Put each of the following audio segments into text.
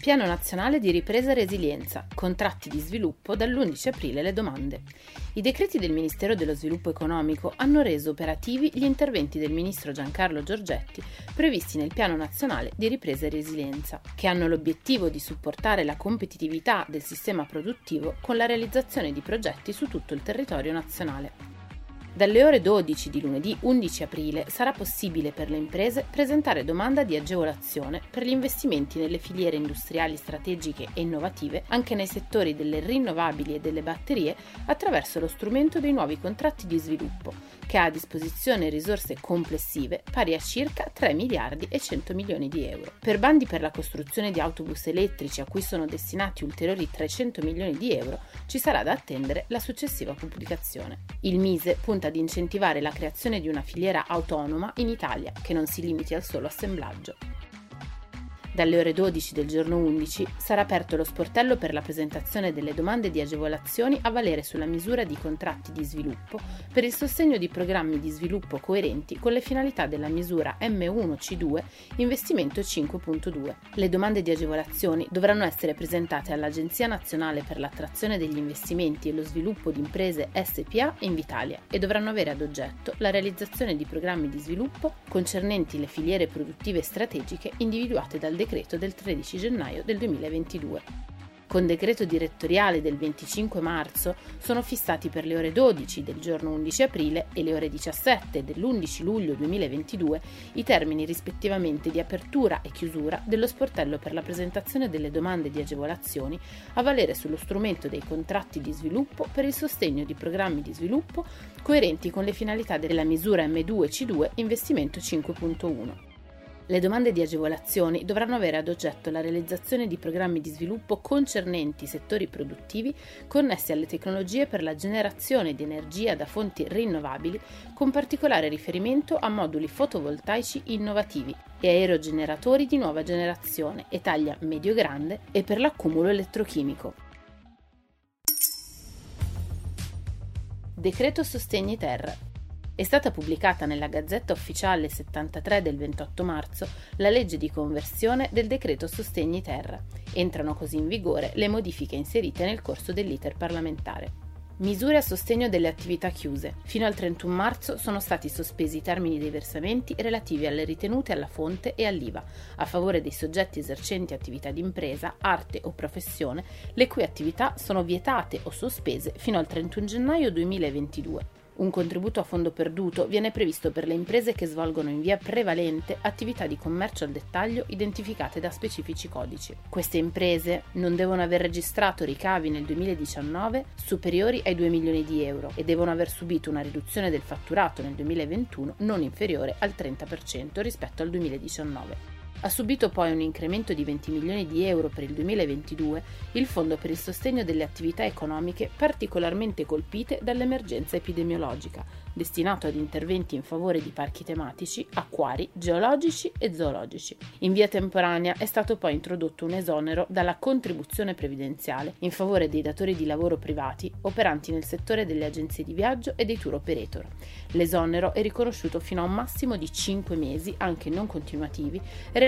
Piano Nazionale di Ripresa e Resilienza, contratti di sviluppo dall'11 aprile le domande. I decreti del Ministero dello Sviluppo Economico hanno reso operativi gli interventi del Ministro Giancarlo Giorgetti previsti nel Piano Nazionale di Ripresa e Resilienza, che hanno l'obiettivo di supportare la competitività del sistema produttivo con la realizzazione di progetti su tutto il territorio nazionale. Dalle ore 12 di lunedì 11 aprile sarà possibile per le imprese presentare domanda di agevolazione per gli investimenti nelle filiere industriali strategiche e innovative anche nei settori delle rinnovabili e delle batterie attraverso lo strumento dei nuovi contratti di sviluppo, che ha a disposizione risorse complessive pari a circa 3 miliardi e 100 milioni di euro. Per bandi per la costruzione di autobus elettrici a cui sono destinati ulteriori 300 milioni di euro ci sarà da attendere la successiva pubblicazione. Il Mise punta ad incentivare la creazione di una filiera autonoma in Italia che non si limiti al solo assemblaggio. Dalle ore 12 del giorno 11 sarà aperto lo sportello per la presentazione delle domande di agevolazioni a valere sulla misura di contratti di sviluppo per il sostegno di programmi di sviluppo coerenti con le finalità della misura M1C2 Investimento 5.2. Le domande di agevolazioni dovranno essere presentate all'Agenzia Nazionale per l'attrazione degli investimenti e lo sviluppo di imprese SPA Invitalia e dovranno avere ad oggetto la realizzazione di programmi di sviluppo concernenti le filiere produttive strategiche individuate dal decreto del 13 gennaio del 2022. Con decreto direttoriale del 25 marzo sono fissati per le ore 12 del giorno 11 aprile e le ore 17 dell'11 luglio 2022 i termini rispettivamente di apertura e chiusura dello sportello per la presentazione delle domande di agevolazioni a valere sullo strumento dei contratti di sviluppo per il sostegno di programmi di sviluppo coerenti con le finalità della misura M2C2 Investimento 5.1. Le domande di agevolazioni dovranno avere ad oggetto la realizzazione di programmi di sviluppo concernenti settori produttivi connessi alle tecnologie per la generazione di energia da fonti rinnovabili, con particolare riferimento a moduli fotovoltaici innovativi e aerogeneratori di nuova generazione e taglia medio-grande e per l'accumulo elettrochimico. Decreto Sostegni Terra è stata pubblicata nella Gazzetta Ufficiale 73 del 28 marzo la legge di conversione del decreto Sostegni Terra. Entrano così in vigore le modifiche inserite nel corso dell'iter parlamentare. Misure a sostegno delle attività chiuse. Fino al 31 marzo sono stati sospesi i termini dei versamenti relativi alle ritenute alla fonte e all'IVA, a favore dei soggetti esercenti attività di impresa, arte o professione, le cui attività sono vietate o sospese fino al 31 gennaio 2022. Un contributo a fondo perduto viene previsto per le imprese che svolgono in via prevalente attività di commercio al dettaglio identificate da specifici codici. Queste imprese non devono aver registrato ricavi nel 2019 superiori ai 2 milioni di euro e devono aver subito una riduzione del fatturato nel 2021 non inferiore al 30% rispetto al 2019. Ha subito poi un incremento di 20 milioni di euro per il 2022 il Fondo per il sostegno delle attività economiche particolarmente colpite dall'emergenza epidemiologica, destinato ad interventi in favore di parchi tematici, acquari, geologici e zoologici. In via temporanea è stato poi introdotto un esonero dalla contribuzione previdenziale in favore dei datori di lavoro privati operanti nel settore delle agenzie di viaggio e dei tour operator. L'esonero è riconosciuto fino a un massimo di 5 mesi, anche non continuativi,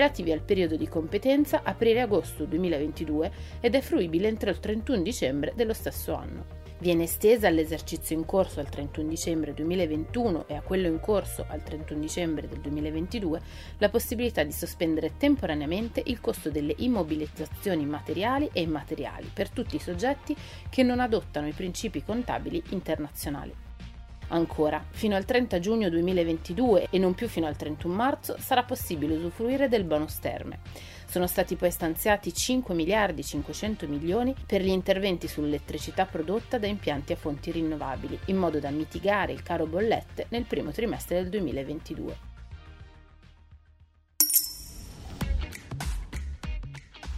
relativi al periodo di competenza aprile-agosto 2022 ed è fruibile entro il 31 dicembre dello stesso anno. Viene estesa all'esercizio in corso al 31 dicembre 2021 e a quello in corso al 31 dicembre del 2022 la possibilità di sospendere temporaneamente il costo delle immobilizzazioni materiali e immateriali per tutti i soggetti che non adottano i principi contabili internazionali. Ancora, fino al 30 giugno 2022 e non più fino al 31 marzo sarà possibile usufruire del bonus terme. Sono stati poi stanziati 5 miliardi 500 milioni per gli interventi sull'elettricità prodotta da impianti a fonti rinnovabili, in modo da mitigare il caro bollette nel primo trimestre del 2022.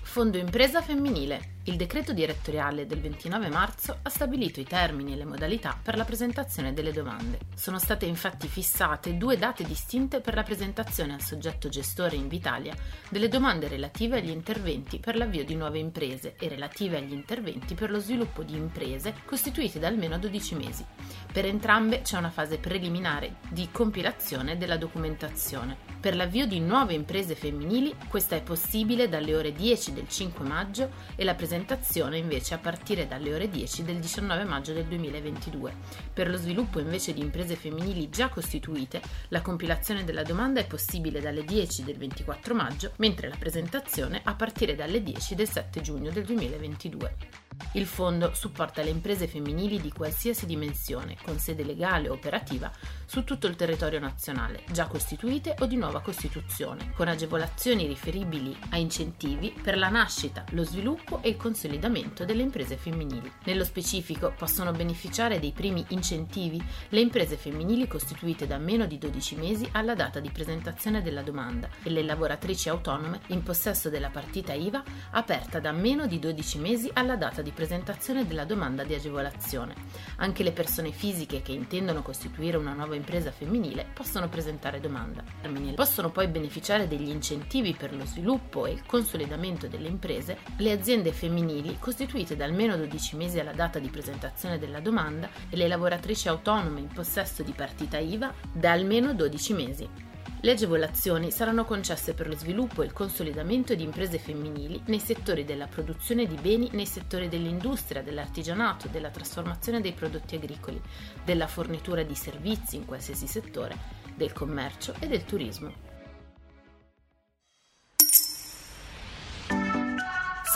Fondo Impresa Femminile il decreto direttoriale del 29 marzo ha stabilito i termini e le modalità per la presentazione delle domande. Sono state infatti fissate due date distinte per la presentazione al soggetto gestore Invitalia delle domande relative agli interventi per l'avvio di nuove imprese e relative agli interventi per lo sviluppo di imprese costituite da almeno 12 mesi. Per entrambe c'è una fase preliminare di compilazione della documentazione. Per l'avvio di nuove imprese femminili questa è possibile dalle ore 10 del 5 maggio e la presentazione presentazione invece a partire dalle ore 10 del 19 maggio del 2022. Per lo sviluppo invece di imprese femminili già costituite, la compilazione della domanda è possibile dalle 10 del 24 maggio, mentre la presentazione a partire dalle 10 del 7 giugno del 2022. Il fondo supporta le imprese femminili di qualsiasi dimensione, con sede legale o operativa, su tutto il territorio nazionale, già costituite o di nuova costituzione, con agevolazioni riferibili a incentivi per la nascita, lo sviluppo e il consolidamento delle imprese femminili. Nello specifico possono beneficiare dei primi incentivi le imprese femminili costituite da meno di 12 mesi alla data di presentazione della domanda e le lavoratrici autonome in possesso della partita IVA aperta da meno di 12 mesi alla data di presentazione della domanda di agevolazione. Anche le persone fisiche che intendono costituire una nuova impresa femminile possono presentare domanda. Possono poi beneficiare degli incentivi per lo sviluppo e il consolidamento delle imprese le aziende femminili costituite da almeno 12 mesi alla data di presentazione della domanda e le lavoratrici autonome in possesso di partita IVA da almeno 12 mesi. Le agevolazioni saranno concesse per lo sviluppo e il consolidamento di imprese femminili nei settori della produzione di beni, nei settori dell'industria, dell'artigianato, della trasformazione dei prodotti agricoli, della fornitura di servizi in qualsiasi settore, del commercio e del turismo.